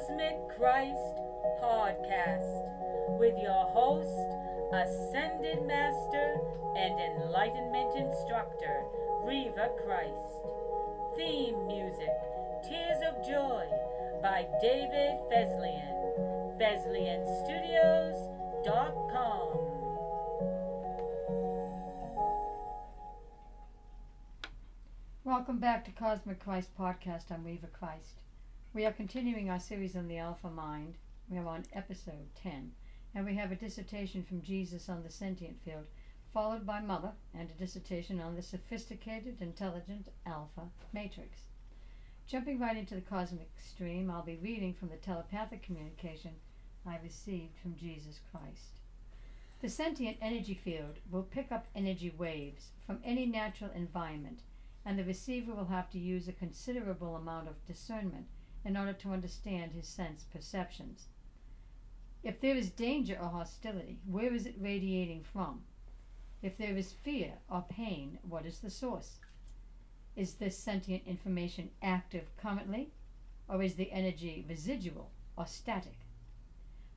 Cosmic Christ podcast with your host, Ascended Master and Enlightenment Instructor, Reva Christ. Theme music, Tears of Joy by David Fesliyan. FesliyanStudios.com. Welcome back to Cosmic Christ Podcast. I'm Reva Christ. We are continuing our series on the Alpha Mind. We are on episode 10, and we have a dissertation from Jesus on the sentient field, followed by Mother, and a dissertation on the sophisticated, intelligent Alpha Matrix. Jumping right into the cosmic stream, I'll be reading from the telepathic communication I received from Jesus Christ. The sentient energy field will pick up energy waves from any natural environment, and the receiver will have to use a considerable amount of discernment in order to understand his sense perceptions. If there is danger or hostility, where is it radiating from? If there is fear or pain, what is the source? Is this sentient information active currently, or is the energy residual or static?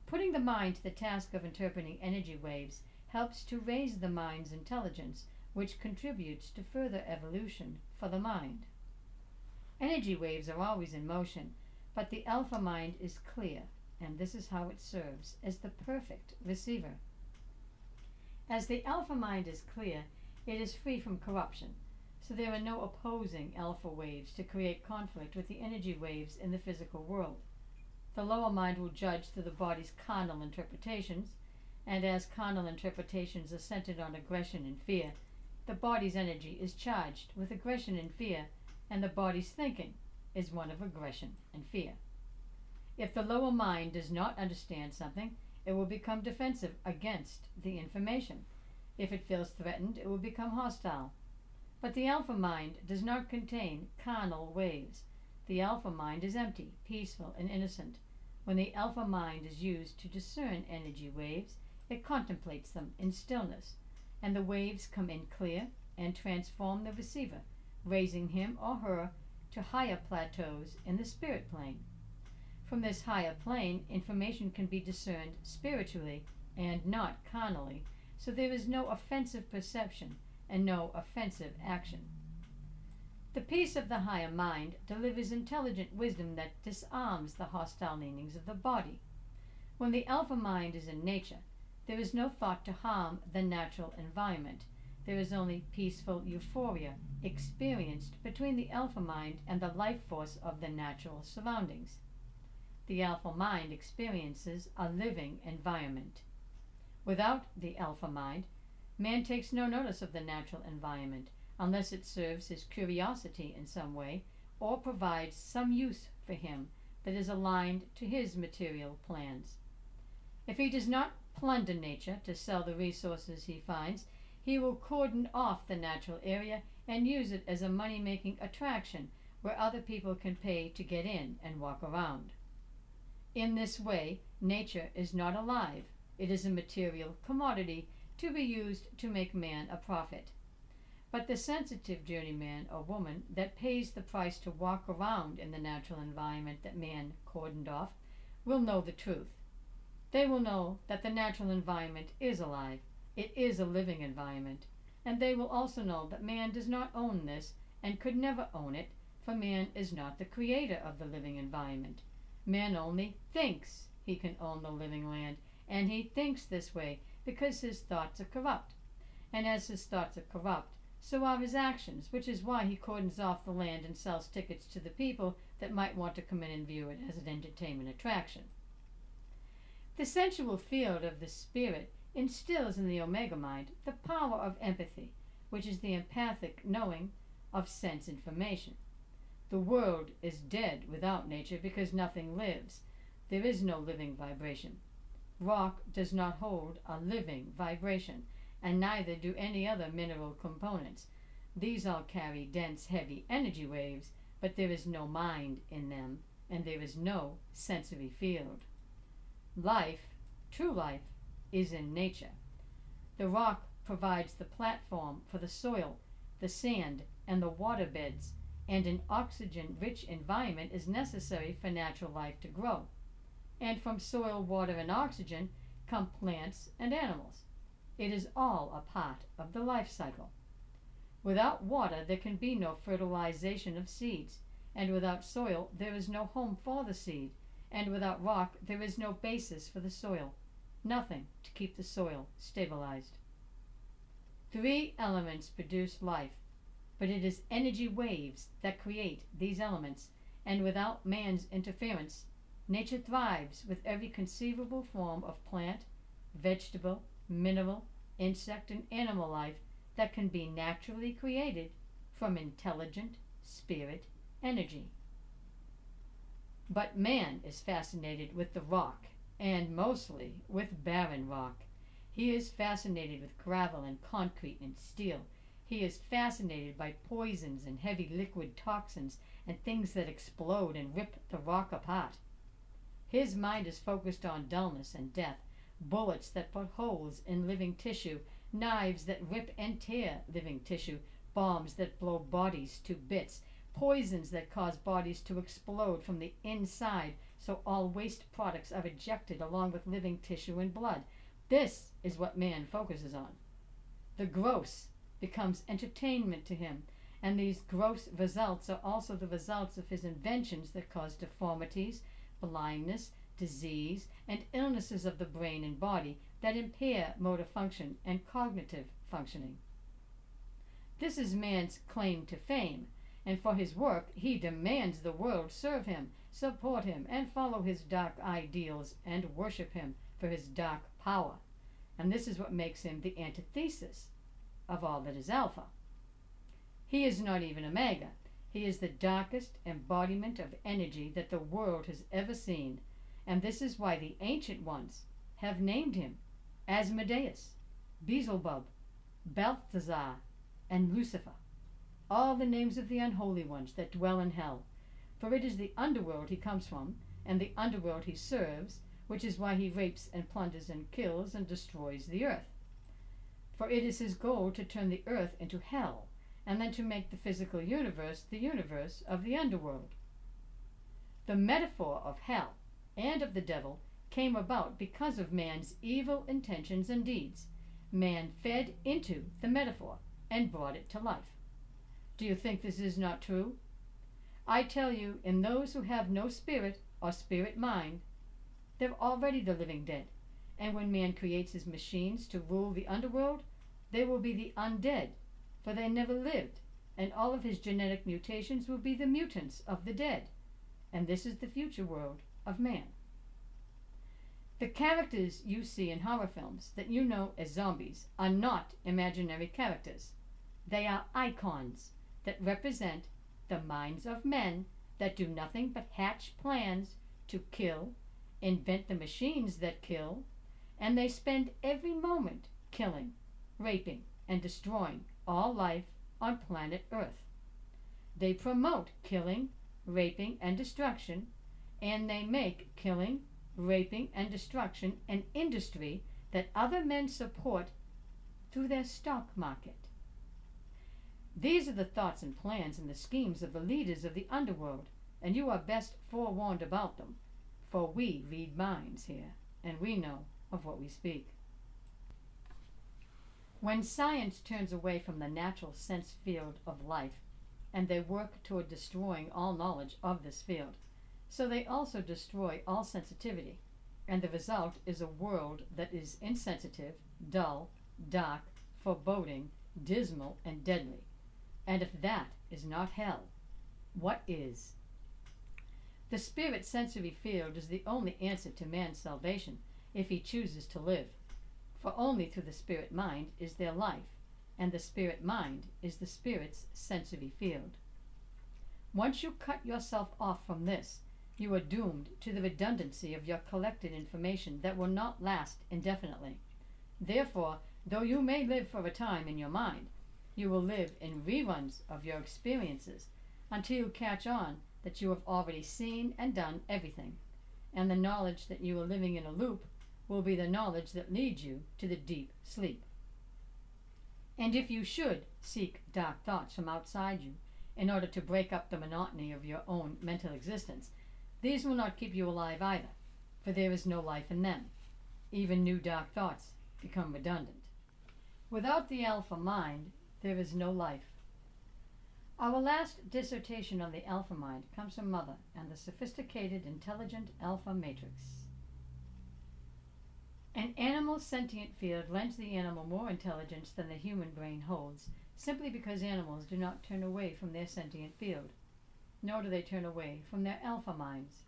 Putting the mind to the task of interpreting energy waves helps to raise the mind's intelligence, which contributes to further evolution for the mind. Energy waves are always in motion, but the alpha mind is clear, and this is how it serves as the perfect receiver. As the alpha mind is clear, it is free from corruption, so there are no opposing alpha waves to create conflict with the energy waves in the physical world. The lower mind will judge through the body's carnal interpretations, and as carnal interpretations are centered on aggression and fear, the body's energy is charged with aggression and fear, and the body's thinking is one of aggression and fear. If the lower mind does not understand something, it will become defensive against the information. If it feels threatened, it will become hostile. But the alpha mind does not contain carnal waves. The alpha mind is empty, peaceful, and innocent. When the alpha mind is used to discern energy waves, it contemplates them in stillness, and the waves come in clear and transform the receiver, raising him or her to higher plateaus in the spirit plane. From this higher plane, information can be discerned spiritually and not carnally, so there is no offensive perception and no offensive action. The peace of the higher mind delivers intelligent wisdom that disarms the hostile leanings of the body. When the alpha mind is in nature, there is no thought to harm the natural environment. There is only peaceful euphoria experienced between the alpha mind and the life force of the natural surroundings. The alpha mind experiences a living environment. Without the alpha mind, man takes no notice of the natural environment unless it serves his curiosity in some way or provides some use for him that is aligned to his material plans. If he does not plunder nature to sell the resources he finds, he will cordon off the natural area and use it as a money making attraction where other people can pay to get in and walk around. In this way, nature is not alive, it is a material commodity to be used to make man a profit. But the sensitive journeyman or woman that pays the price to walk around in the natural environment that man cordoned off will know the truth. They will know that the natural environment is alive, it is a living environment, and they will also know that man does not own this and could never own it, for man is not the creator of the living environment. Man only thinks he can own the living land, and he thinks this way because his thoughts are corrupt. And as his thoughts are corrupt, so are his actions, which is why he cordons off the land and sells tickets to the people that might want to come in and view it as an entertainment attraction. The sensual field of the spirit instills in the Omega mind the power of empathy, which is the empathic knowing of sense information. The world is dead without nature because nothing lives. There is no living vibration. Rock does not hold a living vibration, and neither do any other mineral components. These all carry dense, heavy energy waves, but there is no mind in them, and there is no sensory field. Life, true life, is in nature. The rock provides the platform for the soil, the sand, and the water beds, and an oxygen rich environment is necessary for natural life to grow. And from soil, water, and oxygen come plants and animals. It is all a part of the life cycle. Without water, there can be no fertilization of seeds, and without soil, there is no home for the seed, and without rock, there is no basis for the soil, nothing to keep the soil stabilized. Three elements produce life, but it is energy waves that create these elements, and without man's interference, nature thrives with every conceivable form of plant, vegetable, mineral, insect, and animal life that can be naturally created from intelligent spirit energy. But man is fascinated with the rock, and mostly with barren rock. He is fascinated with gravel and concrete and steel. He is fascinated by poisons and heavy liquid toxins and things that explode and rip the rock apart. His mind is focused on dullness and death, bullets that put holes in living tissue, knives that rip and tear living tissue, bombs that blow bodies to bits, poisons that cause bodies to explode from the inside so all waste products are ejected along with living tissue and blood. This is what man focuses on. The gross becomes entertainment to him, and these gross results are also the results of his inventions that cause deformities, blindness, disease, and illnesses of the brain and body that impair motor function and cognitive functioning. This is man's claim to fame, and for his work he demands the world serve him, support him, and follow his dark ideals and worship him for his dark power. And this is what makes him the antithesis of all that is Alpha. He is not even Omega. He is the darkest embodiment of energy that the world has ever seen, and this is why the ancient ones have named him Asmodeus, Beelzebub, Balthazar, and Lucifer, all the names of the unholy ones that dwell in hell. For it is the underworld he comes from, and the underworld he serves, which is why he rapes and plunders and kills and destroys the earth. For it is his goal to turn the earth into hell, and then to make the physical universe the universe of the underworld. The metaphor of hell and of the devil came about because of man's evil intentions and deeds. Man fed into the metaphor and brought it to life. Do you think this is not true? I tell you, in those who have no spirit or spirit mind, they're already the living dead. And when man creates his machines to rule the underworld, they will be the undead, for they never lived, and all of his genetic mutations will be the mutants of the dead. And this is the future world of man. The characters you see in horror films that you know as zombies are not imaginary characters. They are icons that represent the minds of men that do nothing but hatch plans to kill, invent the machines that kill, and they spend every moment killing, raping, and destroying all life on planet Earth. They promote killing, raping, and destruction, and they make killing, raping, and destruction an industry that other men support through their stock market. These are the thoughts and plans and the schemes of the leaders of the underworld, and you are best forewarned about them, for we read minds here, and we know of what we speak. When science turns away from the natural sense field of life, and they work toward destroying all knowledge of this field, so they also destroy all sensitivity, and the result is a world that is insensitive, dull, dark, foreboding, dismal, and deadly. And if that is not hell, what is? The spirit sensory field is the only answer to man's salvation if he chooses to live. For only through the spirit mind is there life, and the spirit mind is the spirit's sensory field. Once you cut yourself off from this, you are doomed to the redundancy of your collected information that will not last indefinitely. Therefore, though you may live for a time in your mind, you will live in reruns of your experiences until you catch on that you have already seen and done everything, and the knowledge that you are living in a loop will be the knowledge that leads you to the deep sleep. And if you should seek dark thoughts from outside you, in order to break up the monotony of your own mental existence, these will not keep you alive either, for there is no life in them. Even new dark thoughts become redundant. Without the alpha mind, there is no life. Our last dissertation on the alpha mind comes from Mother and the sophisticated intelligent alpha matrix. An animal's sentient field lends the animal more intelligence than the human brain holds, simply because animals do not turn away from their sentient field, nor do they turn away from their alpha minds.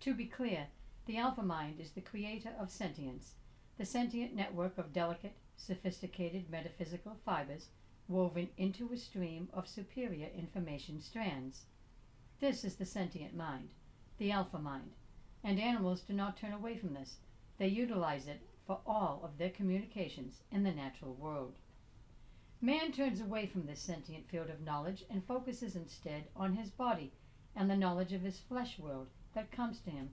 To be clear, the alpha mind is the creator of sentience, the sentient network of delicate, sophisticated metaphysical fibers woven into a stream of superior information strands. This is the sentient mind, the alpha mind, and animals do not turn away from this. They utilize it for all of their communications in the natural world. Man turns away from this sentient field of knowledge and focuses instead on his body and the knowledge of his flesh world that comes to him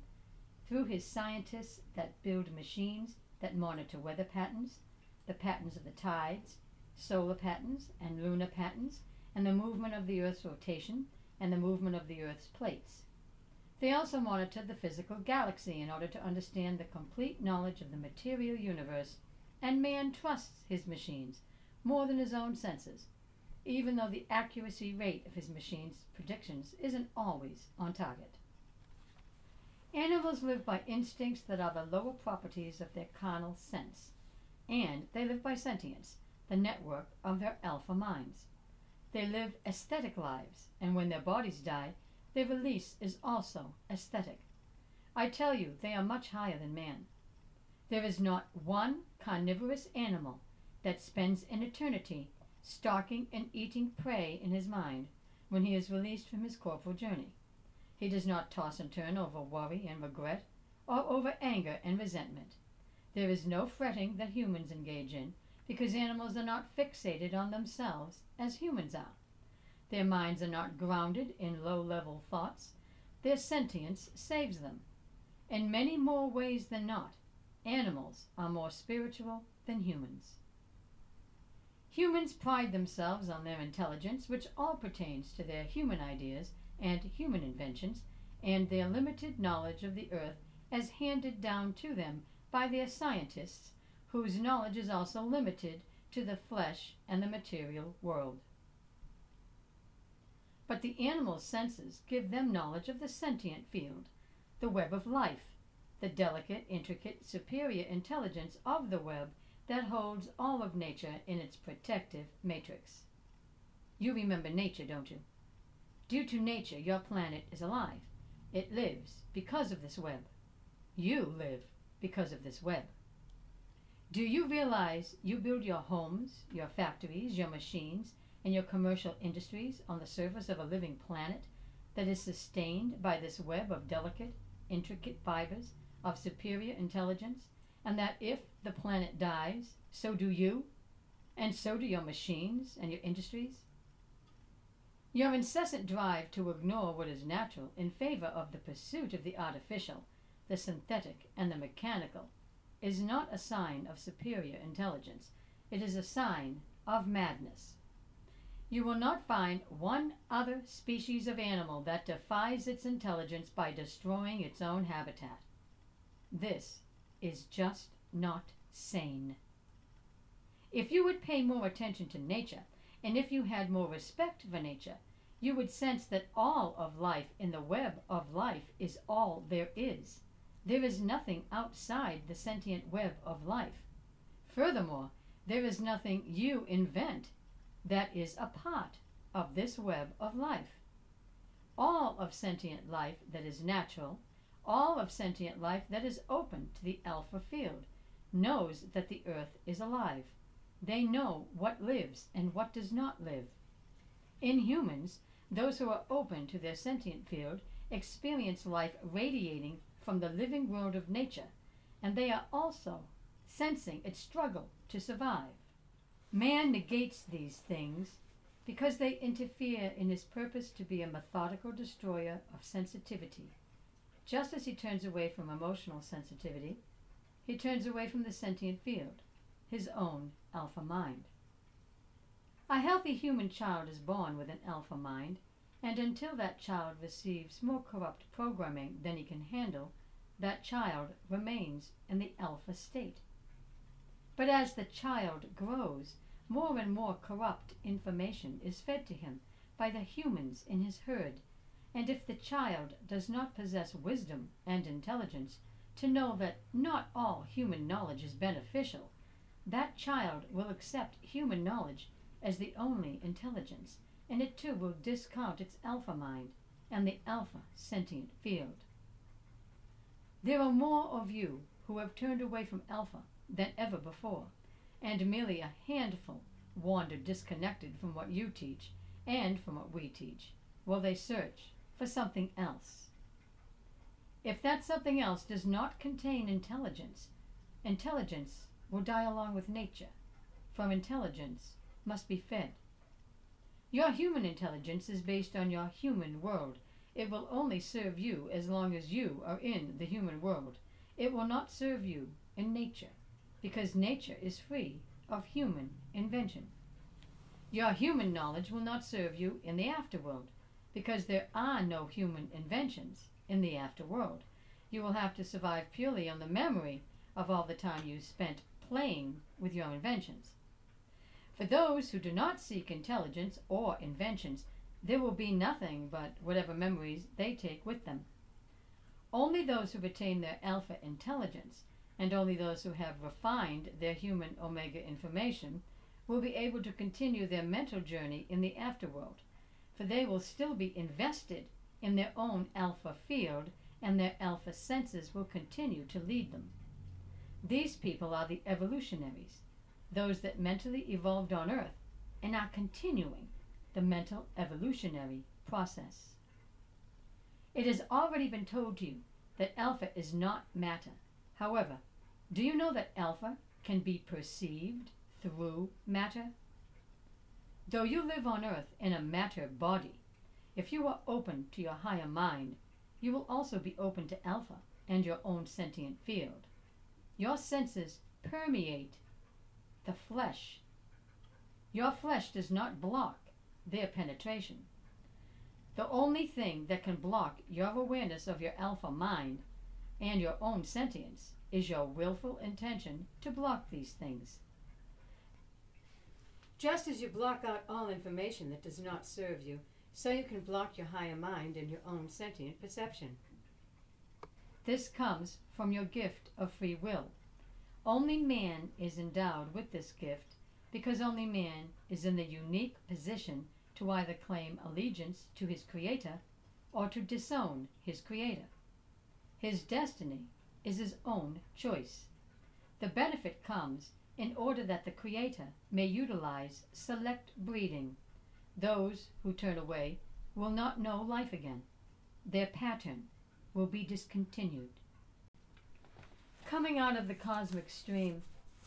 through his scientists that build machines that monitor weather patterns, the patterns of the tides, solar patterns and lunar patterns, and the movement of the Earth's rotation and the movement of the Earth's plates. They also monitor the physical galaxy in order to understand the complete knowledge of the material universe, and man trusts his machines more than his own senses, even though the accuracy rate of his machine's predictions isn't always on target. Animals live by instincts that are the lower properties of their carnal sense, and they live by sentience, the network of their alpha minds. They live aesthetic lives, and when their bodies die, their release is also aesthetic. I tell you, they are much higher than man. There is not one carnivorous animal that spends an eternity stalking and eating prey in his mind when he is released from his corporal journey. He does not toss and turn over worry and regret or over anger and resentment. There is no fretting that humans engage in because animals are not fixated on themselves as humans are. Their minds are not grounded in low level thoughts. Their sentience saves them. In many more ways than not, animals are more spiritual than humans. Humans pride themselves on their intelligence, which all pertains to their human ideas and human inventions, and their limited knowledge of the earth as handed down to them by their scientists, whose knowledge is also limited to the flesh and the material world. But the animal's senses give them knowledge of the sentient field, the web of life, the delicate, intricate, superior intelligence of the web that holds all of nature in its protective matrix. You remember nature, don't you? Due to nature, your planet is alive. It lives because of this web. You live because of this web. Do you realize you build your homes, your factories, your machines, and your commercial industries on the surface of a living planet that is sustained by this web of delicate, intricate fibers of superior intelligence, and that if the planet dies, so do you, and so do your machines and your industries? Your incessant drive to ignore what is natural in favor of the pursuit of the artificial, the synthetic, and the mechanical is not a sign of superior intelligence. It is a sign of madness. You will not find one other species of animal that defies its intelligence by destroying its own habitat. This is just not sane. If you would pay more attention to nature, and if you had more respect for nature, you would sense that all of life in the web of life is all there is. There is nothing outside the sentient web of life. Furthermore, there is nothing you invent that is a part of this web of life. All of sentient life that is natural, all of sentient life that is open to the alpha field, knows that the earth is alive. They know what lives and what does not live. In humans, those who are open to their sentient field experience life radiating from the living world of nature, and they are also sensing its struggle to survive. Man negates these things because they interfere in his purpose to be a methodical destroyer of sensitivity. Just as he turns away from emotional sensitivity, he turns away from the sentient field, his own alpha mind. A healthy human child is born with an alpha mind, and until that child receives more corrupt programming than he can handle, that child remains in the alpha state. But as the child grows, more and more corrupt information is fed to him by the humans in his herd, and if the child does not possess wisdom and intelligence to know that not all human knowledge is beneficial, that child will accept human knowledge as the only intelligence, and it too will discount its alpha mind and the alpha sentient field. There are more of you who have turned away from alpha than ever before, and merely a handful wander disconnected from what you teach and from what we teach, while they search for something else. If that something else does not contain intelligence, intelligence will die along with nature. From intelligence must be fed. Your human intelligence is based on your human world. It will only serve you as long as you are in the human world. It will not serve you in nature, because nature is free of human invention. Your human knowledge will not serve you in the afterworld, because there are no human inventions in the afterworld. You will have to survive purely on the memory of all the time you spent playing with your inventions. For those who do not seek intelligence or inventions, there will be nothing but whatever memories they take with them. Only those who retain their alpha intelligence, and only those who have refined their human omega information, will be able to continue their mental journey in the afterworld, for they will still be invested in their own alpha field, and their alpha senses will continue to lead them. These people are the evolutionaries, those that mentally evolved on Earth and are continuing the mental evolutionary process. It has already been told to you that alpha is not matter. However, do you know that alpha can be perceived through matter? Though you live on Earth in a matter body, if you are open to your higher mind, you will also be open to alpha and your own sentient field. Your senses permeate the flesh. Your flesh does not block their penetration. The only thing that can block your awareness of your alpha mind and your own sentience is your willful intention to block these things. Just as you block out all information that does not serve you, so you can block your higher mind and your own sentient perception. This comes from your gift of free will. Only man is endowed with this gift because only man is in the unique position to either claim allegiance to his Creator or to disown his Creator. His destiny is his own choice. The benefit comes in order that the Creator may utilize select breeding. Those who turn away will not know life again. Their pattern will be discontinued coming out of the cosmic stream,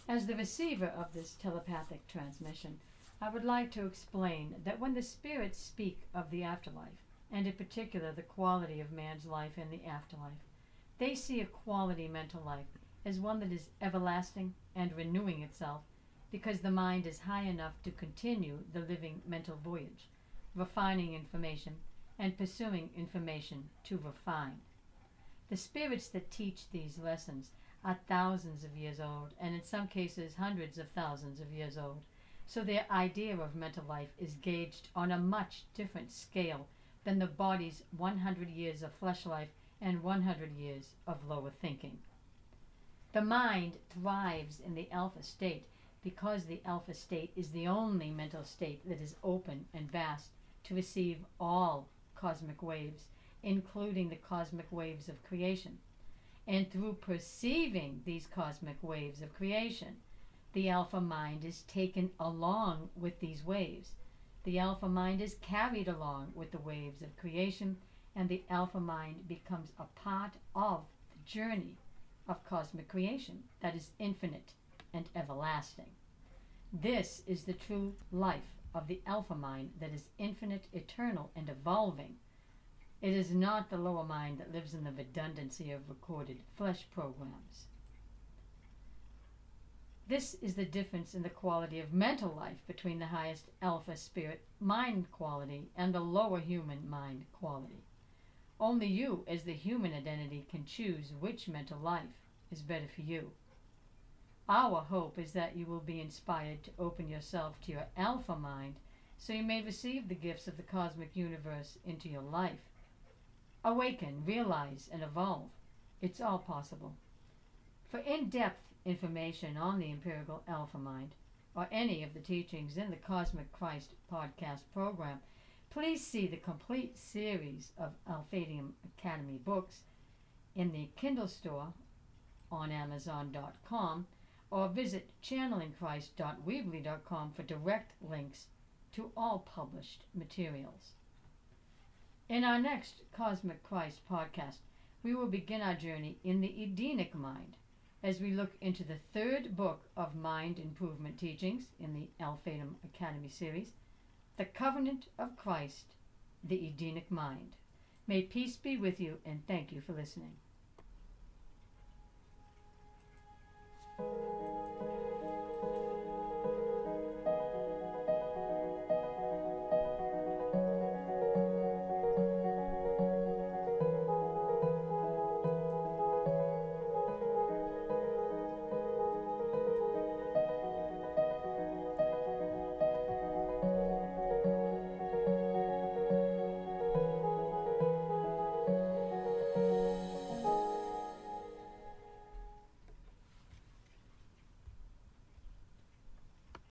as the receiver of this telepathic transmission, I would like to explain that when the spirits speak of the afterlife, and in particular the quality of man's life in the afterlife, they see a quality mental life as one that is everlasting and renewing itself because the mind is high enough to continue the living mental voyage, refining information and pursuing information to refine. The spirits that teach these lessons are thousands of years old, and in some cases hundreds of thousands of years old. So their idea of mental life is gauged on a much different scale than the body's 100 years of flesh life and 100 years of lower thinking. The mind thrives in the alpha state because the alpha state is the only mental state that is open and vast to receive all cosmic waves, including the cosmic waves of creation and through perceiving these cosmic waves of creation, the alpha mind is taken along with these waves. The alpha mind is carried along with the waves of creation, and the alpha mind becomes a part of the journey of cosmic creation that is infinite and everlasting. This is the true life of the alpha mind that is infinite, eternal, and evolving it is not the lower mind that lives in the redundancy of recorded flesh programs. This is the difference in the quality of mental life between the highest alpha spirit mind quality and the lower human mind quality. Only you, as the human identity, can choose which mental life is better for you. Our hope is that you will be inspired to open yourself to your alpha mind so you may receive the gifts of the cosmic universe into your life. Awaken, realize, and evolve. It's all possible. For in depth information on the Empirical Alpha Mind, or any of the teachings in the Cosmic Christ podcast program, please see the complete series of Alphadium Academy books in the Kindle store on Amazon.com or visit channelingchrist.weebly.com for direct links to all published materials. In our next Cosmic Christ podcast, we will begin our journey in the Edenic mind as we look into the third book of mind improvement teachings in the Alphatum Academy series, The Covenant of Christ, the Edenic Mind. May peace be with you and thank you for listening.